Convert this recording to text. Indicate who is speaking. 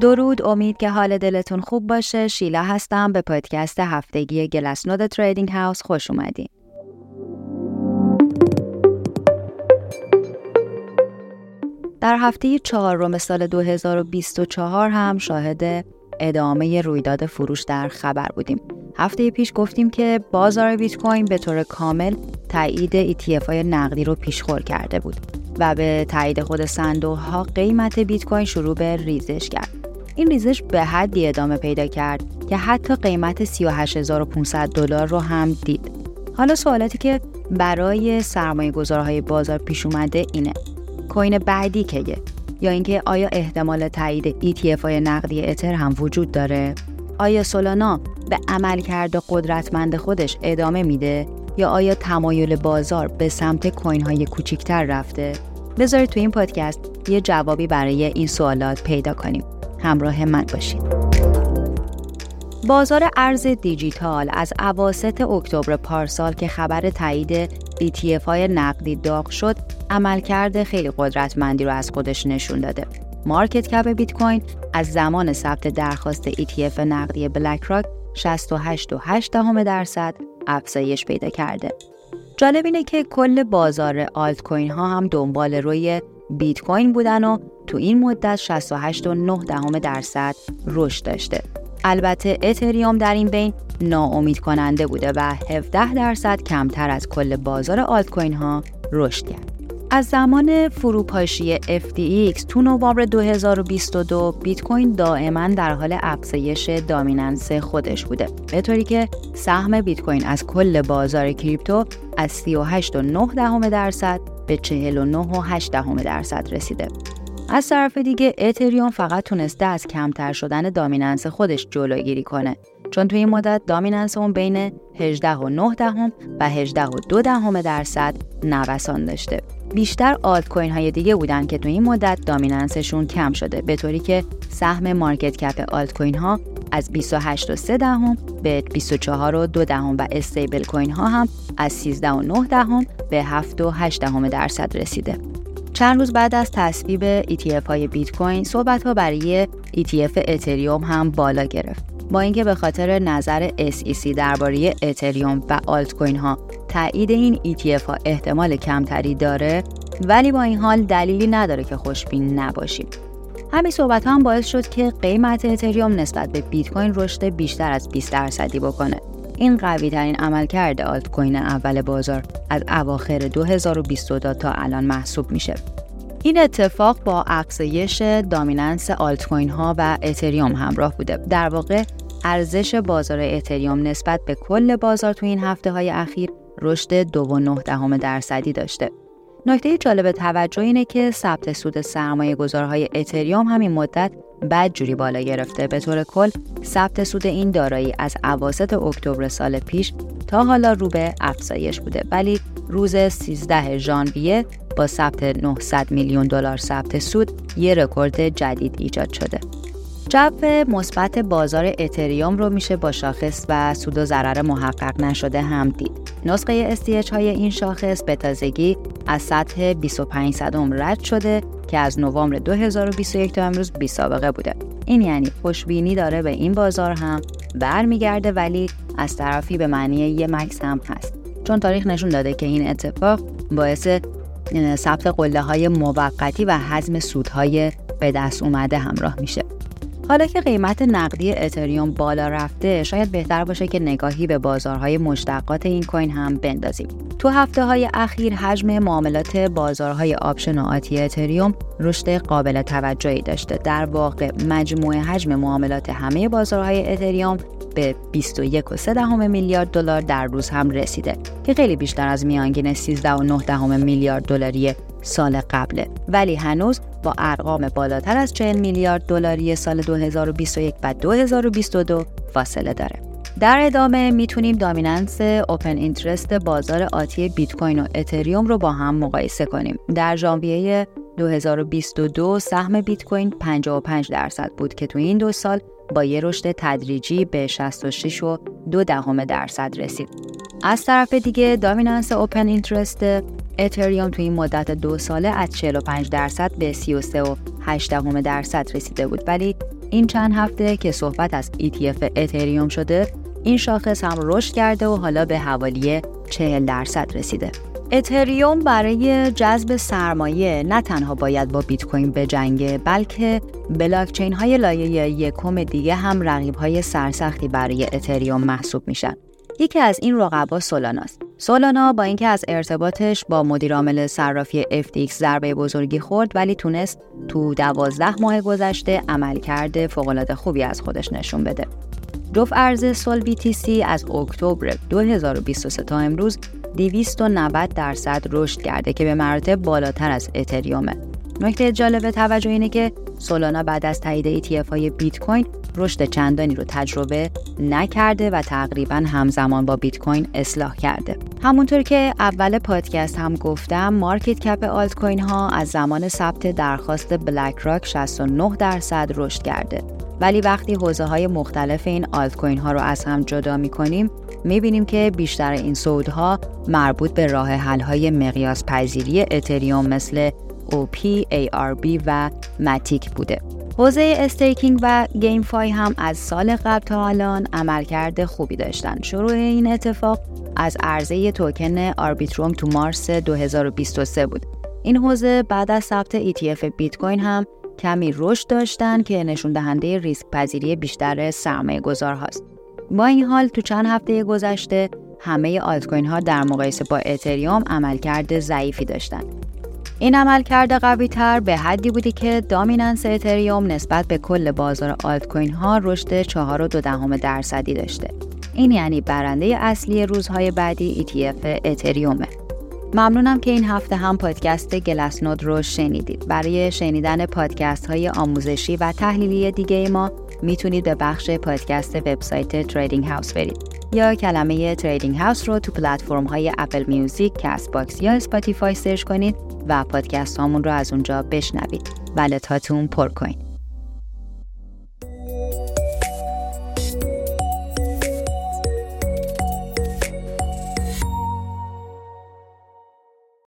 Speaker 1: درود امید که حال دلتون خوب باشه شیلا هستم به پادکست هفتگی گلسنود تریدینگ هاوس خوش اومدین در هفته چهارم سال 2024 هم شاهد ادامه رویداد فروش در خبر بودیم. هفته پیش گفتیم که بازار بیت کوین به طور کامل تایید ETF های نقدی رو پیشخور کرده بود و به تایید خود صندوق ها قیمت بیت کوین شروع به ریزش کرد. این ریزش به حدی ادامه پیدا کرد که حتی قیمت 38500 دلار رو هم دید. حالا سوالاتی که برای سرمایه گذارهای بازار پیش اومده اینه. کوین بعدی کیه؟ یا اینکه آیا احتمال تایید ETF های نقدی اتر هم وجود داره؟ آیا سولانا به عملکرد قدرتمند خودش ادامه میده؟ یا آیا تمایل بازار به سمت کوین های کوچیکتر رفته؟ بذارید تو این پادکست یه جوابی برای این سوالات پیدا کنیم. همراه من باشید بازار ارز دیجیتال از اواسط اکتبر پارسال که خبر تایید ETF های نقدی داغ شد عملکرد خیلی قدرتمندی رو از خودش نشون داده. مارکت کپ بیت کوین از زمان ثبت درخواست ETF نقدی بلک راک 68.8 درصد افزایش پیدا کرده. جالب اینه که کل بازار آلت کوین ها هم دنبال روی بیت کوین بودن و تو این مدت 68.9 درصد رشد داشته. البته اتریوم در این بین ناامید کننده بوده و 17 درصد کمتر از کل بازار آلت کوین ها رشد کرد. از زمان فروپاشی FTX تو نوامبر 2022 بیت کوین دائما در حال افزایش دامیننس خودش بوده به طوری که سهم بیت کوین از کل بازار کریپتو از 38.9 درصد به 49.8 درصد رسیده از طرف دیگه اتریوم فقط تونسته از کمتر شدن دامیننس خودش جلوگیری کنه چون توی این مدت دامیننس اون بین 18 و 9 دهم و 18 و 2 دهم درصد نوسان داشته. بیشتر آلت کوین های دیگه بودن که توی این مدت دامیننسشون کم شده به طوری که سهم مارکت کپ آلت کوین ها از 28 و 3 دهم به 24 و 2 دهم و استیبل کوین ها هم از 13 و 9 دهم به 7 و 8 دهم درصد رسیده. چند روز بعد از تصویب ETF های بیت کوین صحبت ها برای ETF اتریوم هم بالا گرفت. با اینکه به خاطر نظر SEC درباره اتریوم و آلت کوین ها تایید این ETF ها احتمال کمتری داره ولی با این حال دلیلی نداره که خوشبین نباشیم. همین صحبت ها هم باعث شد که قیمت اتریوم نسبت به بیت کوین رشد بیشتر از 20 درصدی بکنه. این قوی ترین عملکرد آلت کوین اول بازار از اواخر 2022 تا الان محسوب میشه. این اتفاق با افزایش دامیننس آلت کوین ها و اتریوم همراه بوده. در واقع ارزش بازار اتریوم نسبت به کل بازار تو این هفته های اخیر رشد 2.9 درصدی داشته. نکته جالب توجه اینه که ثبت سود سرمایه گذارهای اتریوم همین مدت بد جوری بالا گرفته به طور کل ثبت سود این دارایی از اواسط اکتبر سال پیش تا حالا رو به افزایش بوده ولی روز 13 ژانویه با ثبت 900 میلیون دلار ثبت سود یه رکورد جدید ایجاد شده. جو مثبت بازار اتریوم رو میشه با شاخص و سود و ضرر محقق نشده هم دید. نسخه STH های این شاخص به تازگی از سطح 25 صدم رد شده که از نوامبر 2021 تا امروز بی سابقه بوده. این یعنی خوشبینی داره به این بازار هم برمیگرده ولی از طرفی به معنی یه مکس هم هست. چون تاریخ نشون داده که این اتفاق باعث ثبت قله های موقتی و حزم سودهای به دست اومده همراه میشه. حالا که قیمت نقدی اتریوم بالا رفته شاید بهتر باشه که نگاهی به بازارهای مشتقات این کوین هم بندازیم. تو هفته های اخیر حجم معاملات بازارهای option و آتی اتریوم رشد قابل توجهی داشته. در واقع مجموع حجم معاملات همه بازارهای اتریوم به 21.3 میلیارد دلار در روز هم رسیده که خیلی بیشتر از میانگین 13.9 میلیارد دلاری سال قبله ولی هنوز با ارقام بالاتر از 40 میلیارد دلاری سال 2021 و 2022 فاصله داره. در ادامه می‌تونیم دامیننس اوپن اینترست بازار آتی بیت کوین و اتریوم رو با هم مقایسه کنیم. در ژانویه 2022 سهم بیت کوین 55 درصد بود که تو این دو سال با یه رشد تدریجی به 66 و دو دهم درصد رسید. از طرف دیگه دامیننس اوپن اینترست اتریوم تو این مدت دو ساله از 45 درصد به 33 و 8 درصد رسیده بود ولی این چند هفته که صحبت از ETF اتریوم شده این شاخص هم رشد کرده و حالا به حوالی 40 درصد رسیده. اتریوم برای جذب سرمایه نه تنها باید با بیت کوین بجنگه بلکه بلاکچین های لایه یکم دیگه هم رقیب های سرسختی برای اتریوم محسوب میشن. یکی از این رقبا سولاناست. سولانا با اینکه از ارتباطش با مدیرعامل صرافی FTX ضربه بزرگی خورد ولی تونست تو دوازده ماه گذشته عملکرد فوقالعاده خوبی از خودش نشون بده. جفت ارز SOL BTC از اکتبر 2023 تا امروز 290 درصد رشد کرده که به مراتب بالاتر از اتریومه. نکته جالب توجه اینه که سولانا بعد از تایید ETF های بیت کوین رشد چندانی رو تجربه نکرده و تقریبا همزمان با بیت کوین اصلاح کرده. همونطور که اول پادکست هم گفتم market cap آلت کوین ها از زمان ثبت درخواست BlackRock 69 درصد رشد کرده. ولی وقتی حوزه های مختلف این آلت کوین ها رو از هم جدا می کنیم می بینیم که بیشتر این سودها مربوط به راه حل های مقیاس پذیری اتریوم مثل OP, ARB و MATIC بوده. حوزه staking و GameFi هم از سال قبل تا الان عملکرد خوبی داشتن. شروع این اتفاق از عرضه توکن آربیتروم تو مارس 2023 بود. این حوزه بعد از ثبت ETF بیت کوین هم کمی رشد داشتن که نشون دهنده ریسک پذیری بیشتر سرمایه گذار هاست. با این حال تو چند هفته گذشته همه آلت کوین ها در مقایسه با اتریوم عملکرد ضعیفی داشتند. این عملکرد قوی تر به حدی بودی که دامیننس اتریوم نسبت به کل بازار آلت کوین ها رشد 4.2 درصدی داشته. این یعنی برنده اصلی روزهای بعدی ETF اتریومه. ممنونم که این هفته هم پادکست گلسنود رو شنیدید. برای شنیدن پادکست های آموزشی و تحلیلی دیگه ما می‌تونید به بخش پادکست وبسایت Trading House برید یا کلمه Trading House رو تو پلتفرم های Apple Music، Castbox یا Spotify search کنید و پادکست هامون رو از اونجا بشنوید. wallet اتون پر کنید.